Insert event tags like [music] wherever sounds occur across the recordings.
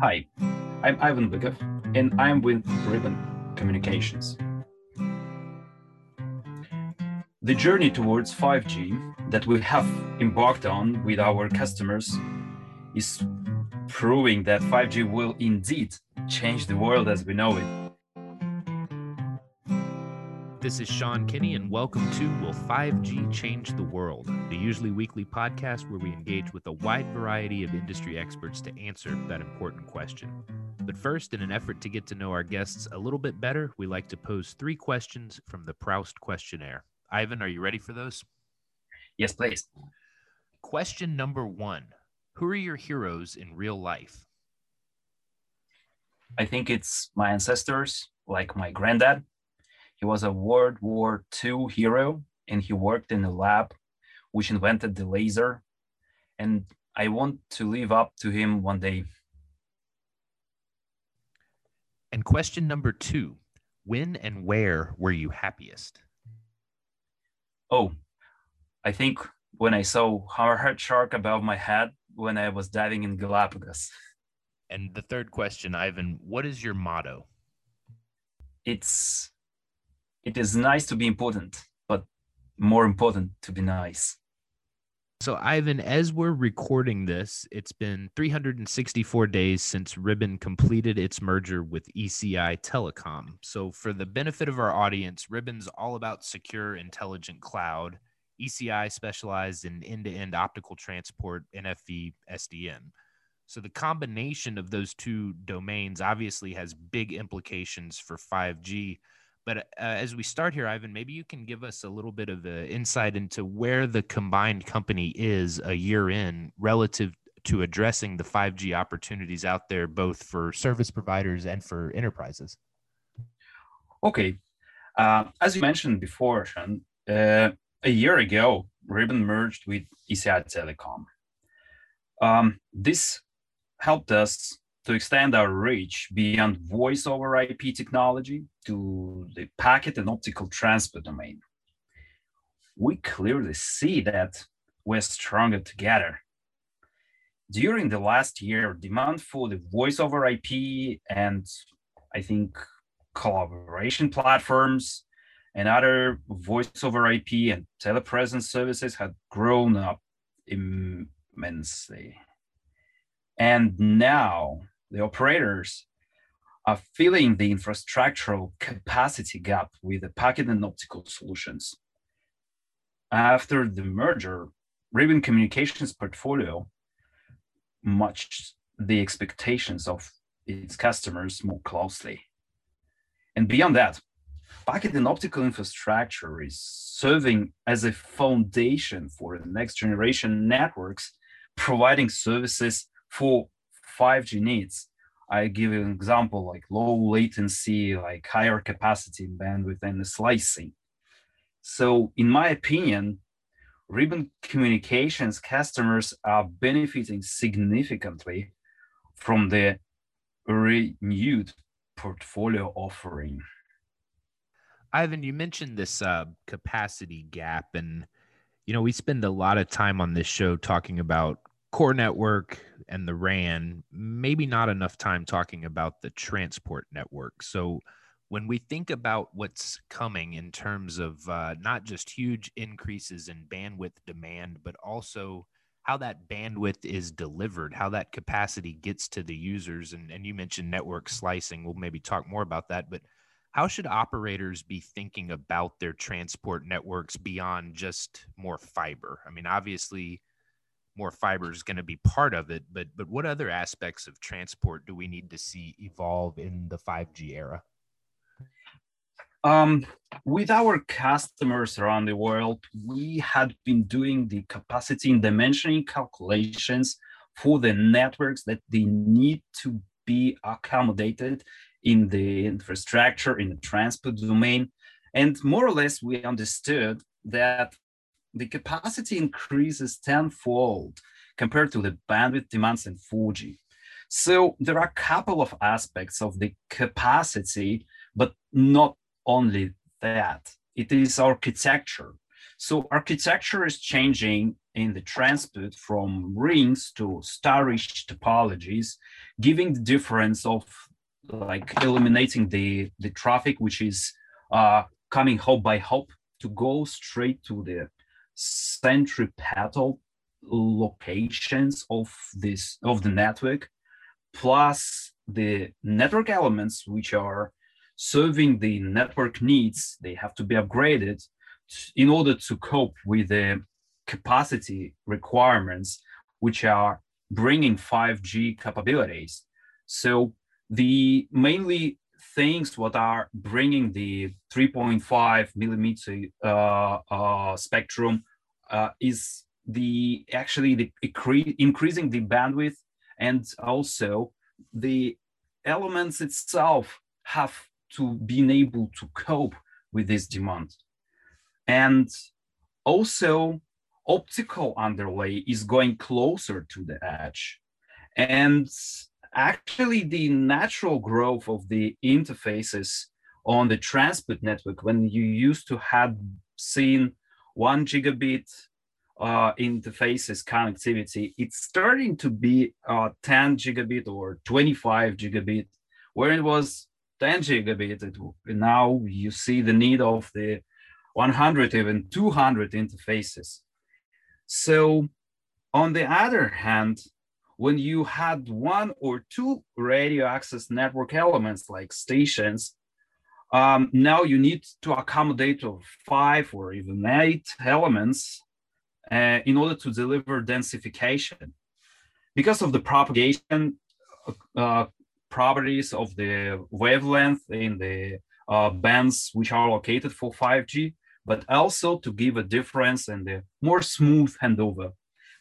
Hi, I'm Ivan Bykov, and I'm with Ribbon Communications. The journey towards 5G that we have embarked on with our customers is proving that 5G will indeed change the world as we know it. This is Sean Kinney, and welcome to Will 5G Change the World, the usually weekly podcast where we engage with a wide variety of industry experts to answer that important question. But first, in an effort to get to know our guests a little bit better, we like to pose three questions from the Proust questionnaire. Ivan, are you ready for those? Yes, please. Question number one Who are your heroes in real life? I think it's my ancestors, like my granddad, he was a World War II hero and he worked in a lab which invented the laser. And I want to live up to him one day. And question number two When and where were you happiest? Oh, I think when I saw hammerhead shark above my head when I was diving in Galapagos. And the third question, Ivan, what is your motto? It's it is nice to be important, but more important to be nice. So, Ivan, as we're recording this, it's been 364 days since Ribbon completed its merger with ECI Telecom. So, for the benefit of our audience, Ribbon's all about secure, intelligent cloud. ECI specialized in end to end optical transport, NFV, SDN. So, the combination of those two domains obviously has big implications for 5G. But uh, as we start here, Ivan, maybe you can give us a little bit of insight into where the combined company is a year in relative to addressing the 5G opportunities out there, both for service providers and for enterprises. Okay. Uh, as you mentioned before, Sean, uh, a year ago, Ribbon merged with ECI Telecom. Um, this helped us to extend our reach beyond voice over IP technology to the packet and optical transport domain. We clearly see that we're stronger together. During the last year, demand for the voice over IP and I think collaboration platforms and other voice over IP and telepresence services had grown up immensely. And now the operators are filling the infrastructural capacity gap with the packet and optical solutions. After the merger, Ribbon Communications portfolio matched the expectations of its customers more closely. And beyond that, packet and optical infrastructure is serving as a foundation for the next generation networks, providing services for 5G needs. I give you an example like low latency, like higher capacity bandwidth and slicing. So in my opinion, Ribbon Communications customers are benefiting significantly from the renewed portfolio offering. Ivan, you mentioned this uh, capacity gap, and you know we spend a lot of time on this show talking about core network and the RAN, maybe not enough time talking about the transport network. So, when we think about what's coming in terms of uh, not just huge increases in bandwidth demand, but also how that bandwidth is delivered, how that capacity gets to the users, and, and you mentioned network slicing. We'll maybe talk more about that, but how should operators be thinking about their transport networks beyond just more fiber? I mean, obviously, more fiber is going to be part of it but but what other aspects of transport do we need to see evolve in the 5g era? Um, with our customers around the world we had been doing the capacity and dimensioning calculations for the networks that they need to be accommodated in the infrastructure in the transport domain. And more or less we understood that the capacity increases tenfold compared to the bandwidth demands in 4G. So there are a couple of aspects of the capacity, but not only that. It is architecture. So architecture is changing in the transport from rings to star-rich topologies, giving the difference of like eliminating the, the traffic, which is uh, coming hop by hop to go straight to the centripetal locations of this of the network plus the network elements which are serving the network needs they have to be upgraded in order to cope with the capacity requirements which are bringing 5g capabilities. So the mainly things what are bringing the 3.5 millimeter uh, uh, spectrum uh, is the actually the increasing the bandwidth and also the elements itself have to be able to cope with this demand. And also optical underlay is going closer to the edge. And actually the natural growth of the interfaces on the transport network when you used to have seen one gigabit uh, interfaces connectivity, it's starting to be uh, 10 gigabit or 25 gigabit, where it was 10 gigabit. It, now you see the need of the 100, even 200 interfaces. So, on the other hand, when you had one or two radio access network elements like stations, um, now you need to accommodate five or even eight elements uh, in order to deliver densification. Because of the propagation uh, properties of the wavelength in the uh, bands which are located for 5G, but also to give a difference and a more smooth handover.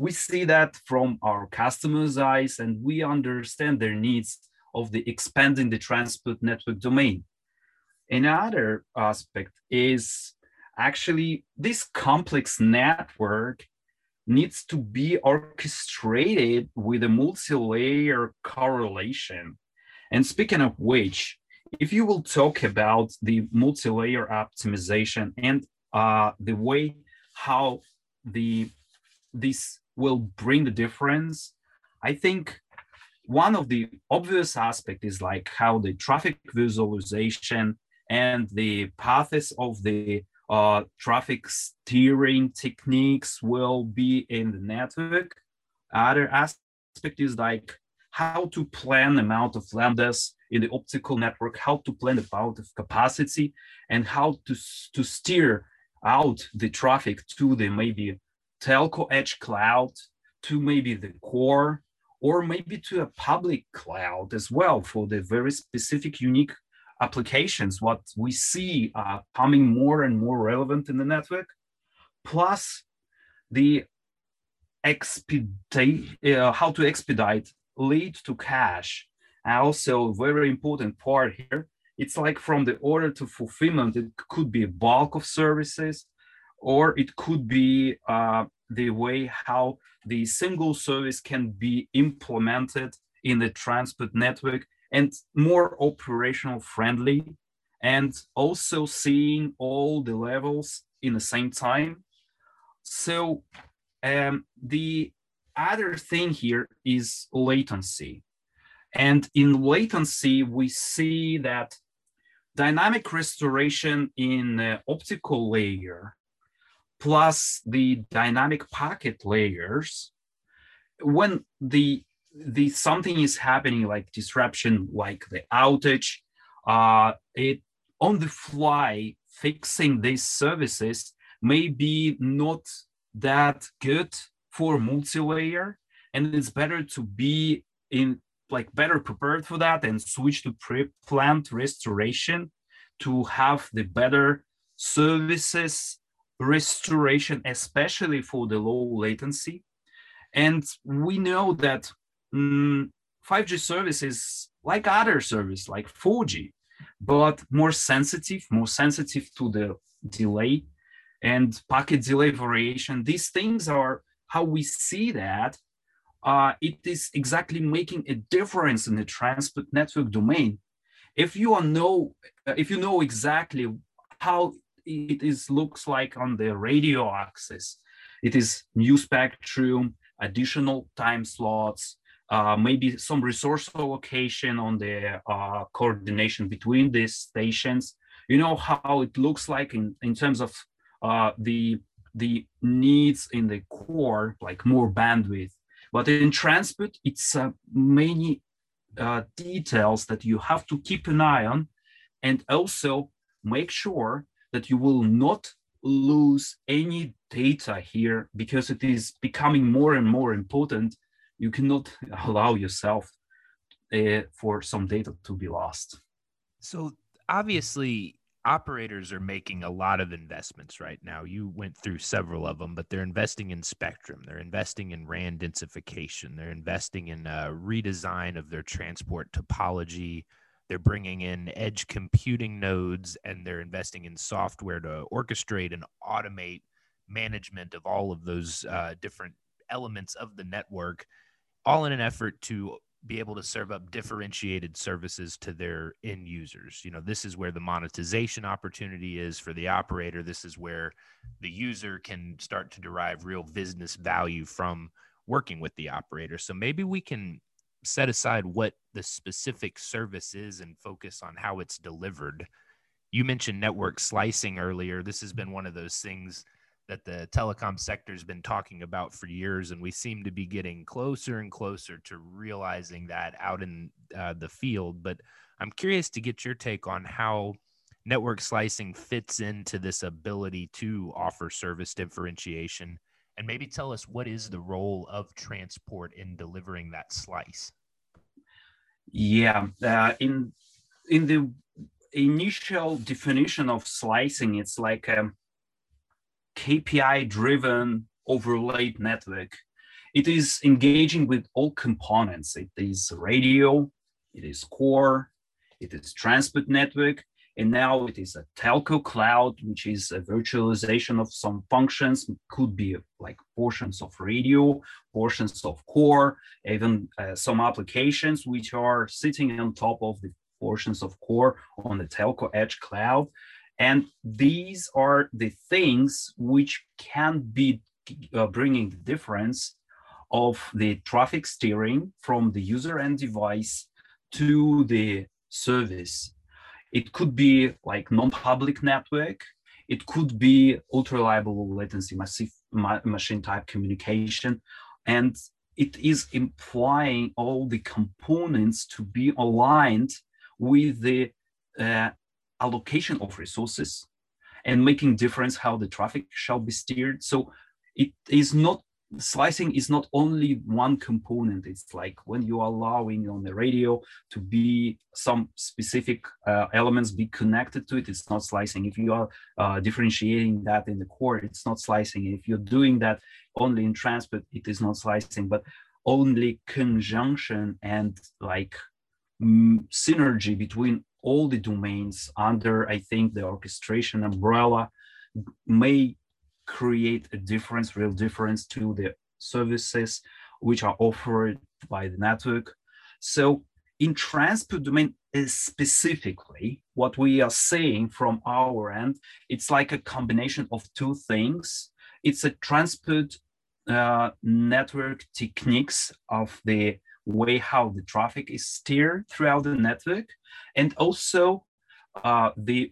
We see that from our customers' eyes and we understand their needs of the expanding the transport network domain. Another aspect is actually this complex network needs to be orchestrated with a multi-layer correlation. And speaking of which, if you will talk about the multi-layer optimization and uh, the way how the this will bring the difference, I think one of the obvious aspect is like how the traffic visualization and the paths of the uh, traffic steering techniques will be in the network. Other aspect is like how to plan amount of lambdas in the optical network, how to plan the amount of capacity, and how to, to steer out the traffic to the maybe telco edge cloud, to maybe the core, or maybe to a public cloud as well for the very specific unique applications, what we see uh, coming more and more relevant in the network, plus the expedite, uh, how to expedite lead to cash—and also very important part here, it's like from the order to fulfillment, it could be a bulk of services, or it could be uh, the way how the single service can be implemented in the transport network and more operational friendly and also seeing all the levels in the same time. So um, the other thing here is latency. And in latency, we see that dynamic restoration in the optical layer plus the dynamic packet layers, when the the something is happening like disruption like the outage uh it on the fly fixing these services may be not that good for multi-layer and it's better to be in like better prepared for that and switch to pre-planned restoration to have the better services restoration especially for the low latency and we know that mm, 5G services like other service like 4G, but more sensitive, more sensitive to the delay and packet delay variation. These things are how we see that. Uh, it is exactly making a difference in the transport network domain. If you know, if you know exactly how it is looks like on the radio access, It is new spectrum, additional time slots, uh, maybe some resource allocation on the uh, coordination between these stations. You know how it looks like in, in terms of uh, the the needs in the core, like more bandwidth. But in transport, it's uh, many uh, details that you have to keep an eye on, and also make sure that you will not lose any data here because it is becoming more and more important you cannot [laughs] allow yourself uh, for some data to be lost. So obviously, operators are making a lot of investments right now. You went through several of them, but they're investing in spectrum. They're investing in RAN densification. They're investing in a redesign of their transport topology. They're bringing in edge computing nodes and they're investing in software to orchestrate and automate management of all of those uh, different elements of the network all in an effort to be able to serve up differentiated services to their end users. You know, this is where the monetization opportunity is for the operator. This is where the user can start to derive real business value from working with the operator. So maybe we can set aside what the specific service is and focus on how it's delivered. You mentioned network slicing earlier. This has been one of those things that the telecom sector has been talking about for years, and we seem to be getting closer and closer to realizing that out in uh, the field. But I'm curious to get your take on how network slicing fits into this ability to offer service differentiation, and maybe tell us what is the role of transport in delivering that slice. Yeah, uh, in in the initial definition of slicing, it's like a KPI driven overlaid network. It is engaging with all components. It is radio, it is core, it is transport network, and now it is a telco cloud, which is a virtualization of some functions, could be like portions of radio, portions of core, even uh, some applications which are sitting on top of the portions of core on the telco edge cloud. And these are the things which can be uh, bringing the difference of the traffic steering from the user and device to the service. It could be like non-public network. It could be ultra reliable latency massive ma machine type communication. And it is implying all the components to be aligned with the uh, allocation of resources and making difference how the traffic shall be steered. So it is not slicing is not only one component. It's like when you are allowing on the radio to be some specific uh, elements be connected to it, it's not slicing. If you are uh, differentiating that in the core, it's not slicing. If you're doing that only in transport, it is not slicing, but only conjunction and like mm, synergy between all the domains under, I think, the orchestration umbrella may create a difference, real difference to the services which are offered by the network. So in transport domain specifically, what we are saying from our end, it's like a combination of two things. It's a transport uh, network techniques of the way how the traffic is steered throughout the network, and also uh, the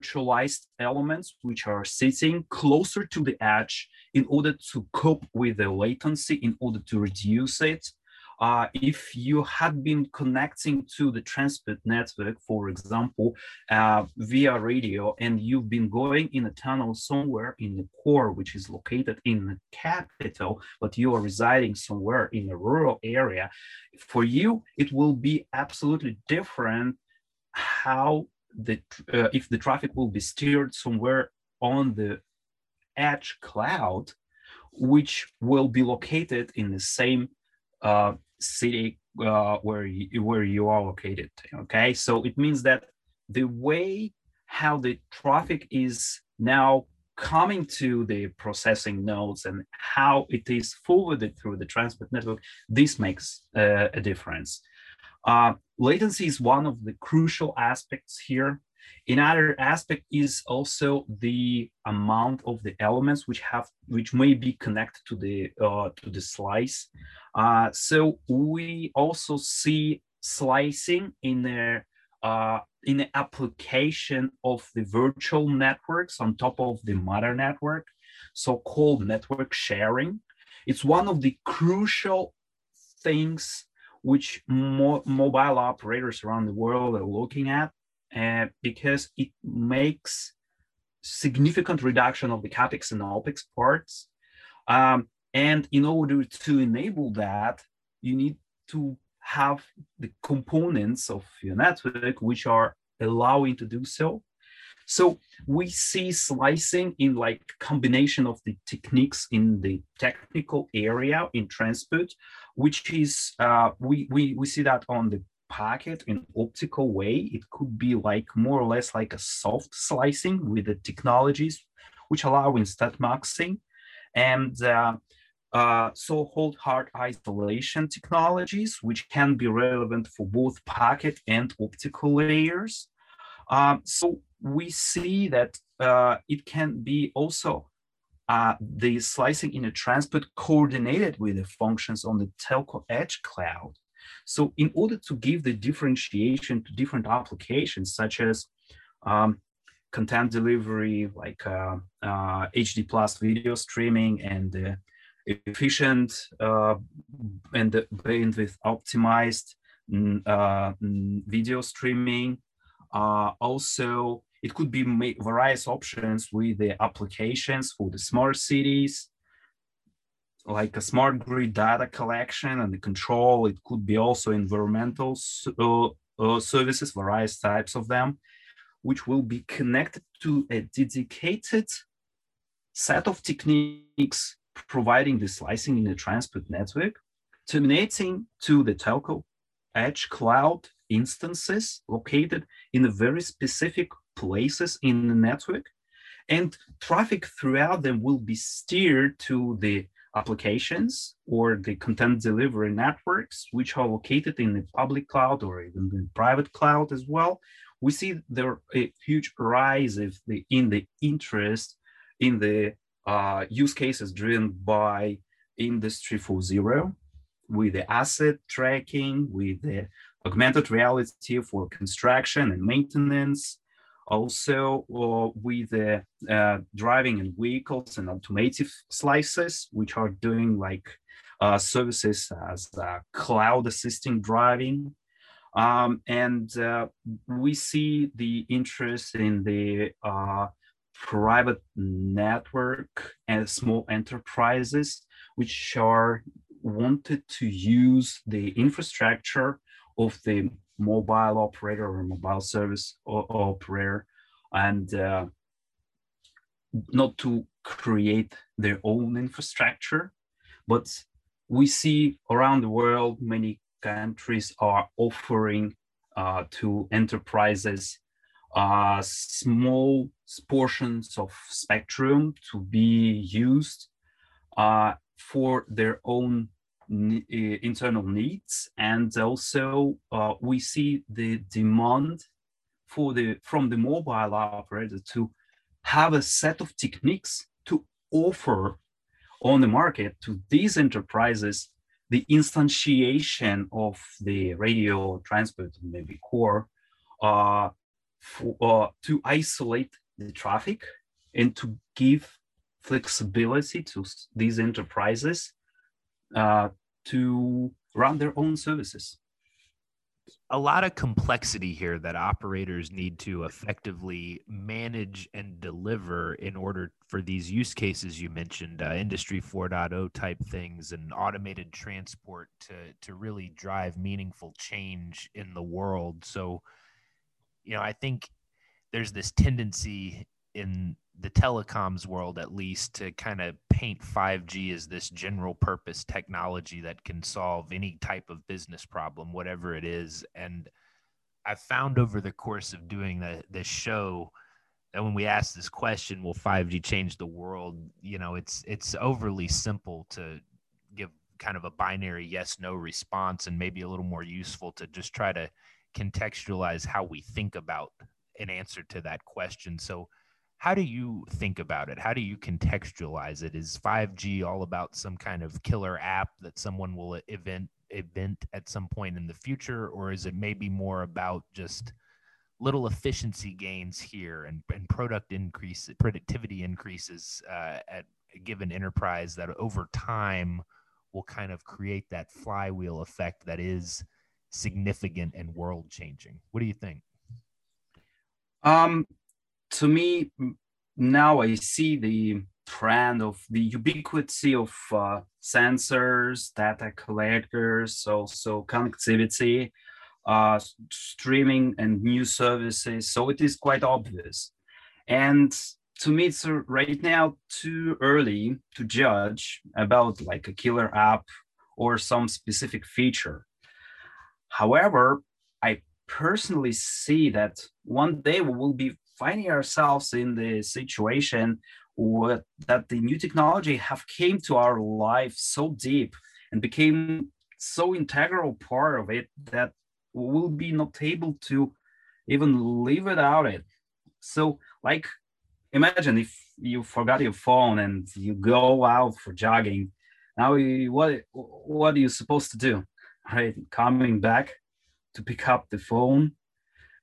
virtualized elements which are sitting closer to the edge in order to cope with the latency, in order to reduce it, uh, if you had been connecting to the transport network, for example, uh, via radio, and you've been going in a tunnel somewhere in the core, which is located in the capital, but you are residing somewhere in a rural area, for you, it will be absolutely different how the uh, if the traffic will be steered somewhere on the edge cloud, which will be located in the same uh, city uh, where you, where you are located. Okay, so it means that the way how the traffic is now coming to the processing nodes and how it is forwarded through the transport network, this makes uh, a difference. Uh, latency is one of the crucial aspects here. Another aspect is also the amount of the elements which have which may be connected to the uh, to the slice. Uh, so we also see slicing in the uh, in the application of the virtual networks on top of the mother network, so-called network sharing. It's one of the crucial things which mo mobile operators around the world are looking at uh, because it makes significant reduction of the capex and opex parts. Um, and in order to enable that, you need to have the components of your network which are allowing to do so. So we see slicing in like combination of the techniques in the technical area in transport, which is uh, we, we we see that on the packet in optical way. It could be like more or less like a soft slicing with the technologies which allow instead muxing and uh, uh, so-called hard isolation technologies, which can be relevant for both packet and optical layers. Um, so we see that uh, it can be also uh, the slicing in a transport coordinated with the functions on the telco edge cloud. So in order to give the differentiation to different applications, such as um, content delivery, like uh, uh, HD plus video streaming and efficient uh, and the bandwidth optimized mm, uh, mm, video streaming. Uh, also, it could be various options with the applications for the smart cities, like a smart grid data collection and the control. It could be also environmental uh, uh, services, various types of them, which will be connected to a dedicated set of techniques providing the slicing in the transport network, terminating to the telco edge cloud instances located in a very specific places in the network and traffic throughout them will be steered to the applications or the content delivery networks which are located in the public cloud or even the private cloud as well. We see there a huge rise the in the interest in the uh, use cases driven by Industry 4.0 with the asset tracking, with the augmented reality for construction and maintenance, also uh, with the uh, driving and vehicles and automotive slices, which are doing like uh, services as uh, cloud assisting driving. Um, and uh, we see the interest in the uh, private network and small enterprises which are wanted to use the infrastructure of the mobile operator or mobile service operator and uh, not to create their own infrastructure but we see around the world many countries are offering uh, to enterprises uh, small portions of spectrum to be used uh, for their own internal needs and also uh, we see the demand for the from the mobile operator to have a set of techniques to offer on the market to these enterprises the instantiation of the radio transport maybe core uh, for, uh, to isolate the traffic and to give flexibility to these enterprises to run their own services. A lot of complexity here that operators need to effectively manage and deliver in order for these use cases you mentioned, uh, Industry 4.0 type things, and automated transport to to really drive meaningful change in the world. So, you know, I think there's this tendency in the telecoms world at least to kind of paint 5G as this general purpose technology that can solve any type of business problem whatever it is and I found over the course of doing the this show that when we ask this question will 5G change the world you know it's it's overly simple to give kind of a binary yes no response and maybe a little more useful to just try to contextualize how we think about an answer to that question. So, how do you think about it? How do you contextualize it? Is 5G all about some kind of killer app that someone will event event at some point in the future, or is it maybe more about just little efficiency gains here and, and product increase productivity increases uh, at a given enterprise that over time will kind of create that flywheel effect that is significant and world changing what do you think um to me now i see the trend of the ubiquity of uh, sensors data collectors also connectivity uh, streaming and new services. So it is quite obvious. And to me, it's right now too early to judge about like a killer app or some specific feature. However, I personally see that one day we will be finding ourselves in the situation what, that the new technology have came to our life so deep and became so integral part of it that we'll be not able to even live without it. So, like, imagine if you forgot your phone and you go out for jogging. Now, what what are you supposed to do? Right, coming back to pick up the phone.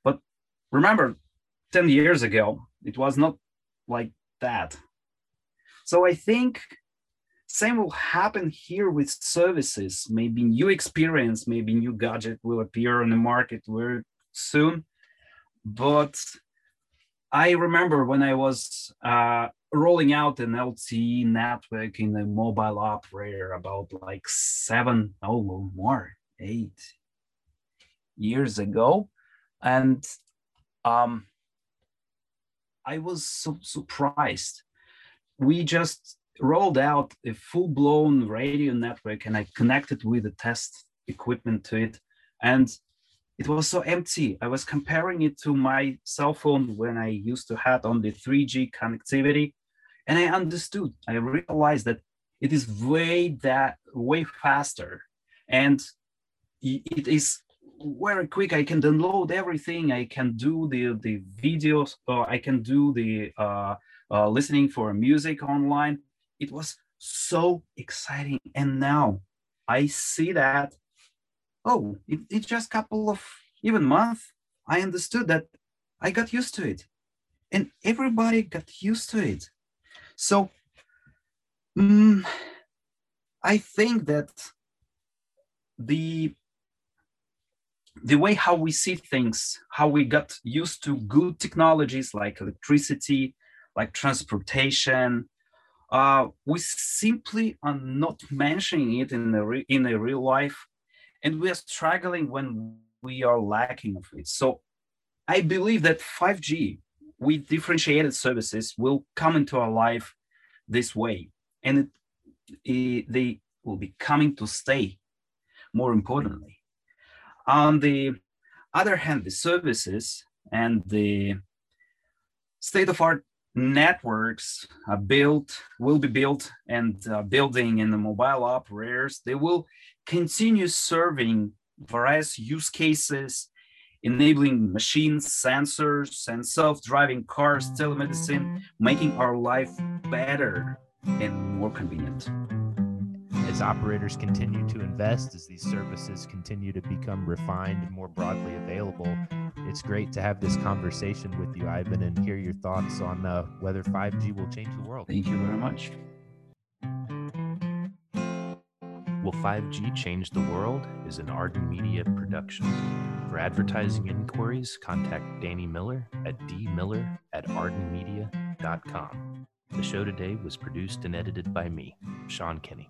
But remember, ten years ago, it was not like that. So I think same will happen here with services. Maybe new experience, maybe new gadget will appear on the market very soon. But I remember when I was uh, rolling out an LTE network in a mobile operator about like seven, oh, more, eight years ago. And um, I was so surprised. We just rolled out a full-blown radio network and I connected with the test equipment to it. And it was so empty. I was comparing it to my cell phone when I used to have only 3G connectivity. And I understood, I realized that it is way that way faster. And it is very quick. I can download everything. I can do the, the videos, or I can do the uh, uh, listening for music online it was so exciting. And now I see that, oh, it, it's just a couple of even months. I understood that I got used to it. And everybody got used to it. So um, I think that the the way how we see things, how we got used to good technologies like electricity, like transportation, uh, we simply are not mentioning it in the re- in a real life, and we are struggling when we are lacking of it. So, I believe that 5G with differentiated services will come into our life this way, and it, it, they will be coming to stay. More importantly, on the other hand, the services and the state of art networks uh, built will be built and uh, building in the mobile operators they will continue serving various use cases enabling machines sensors and self-driving cars telemedicine making our life better and more convenient as operators continue to invest as these services continue to become refined and more broadly available it's great to have this conversation with you, Ivan, and hear your thoughts on uh, whether 5G will change the world. Thank you very much. Will 5G Change the World is an Arden Media production. For advertising inquiries, contact Danny Miller at dmiller at ardenmedia.com. The show today was produced and edited by me, Sean Kinney.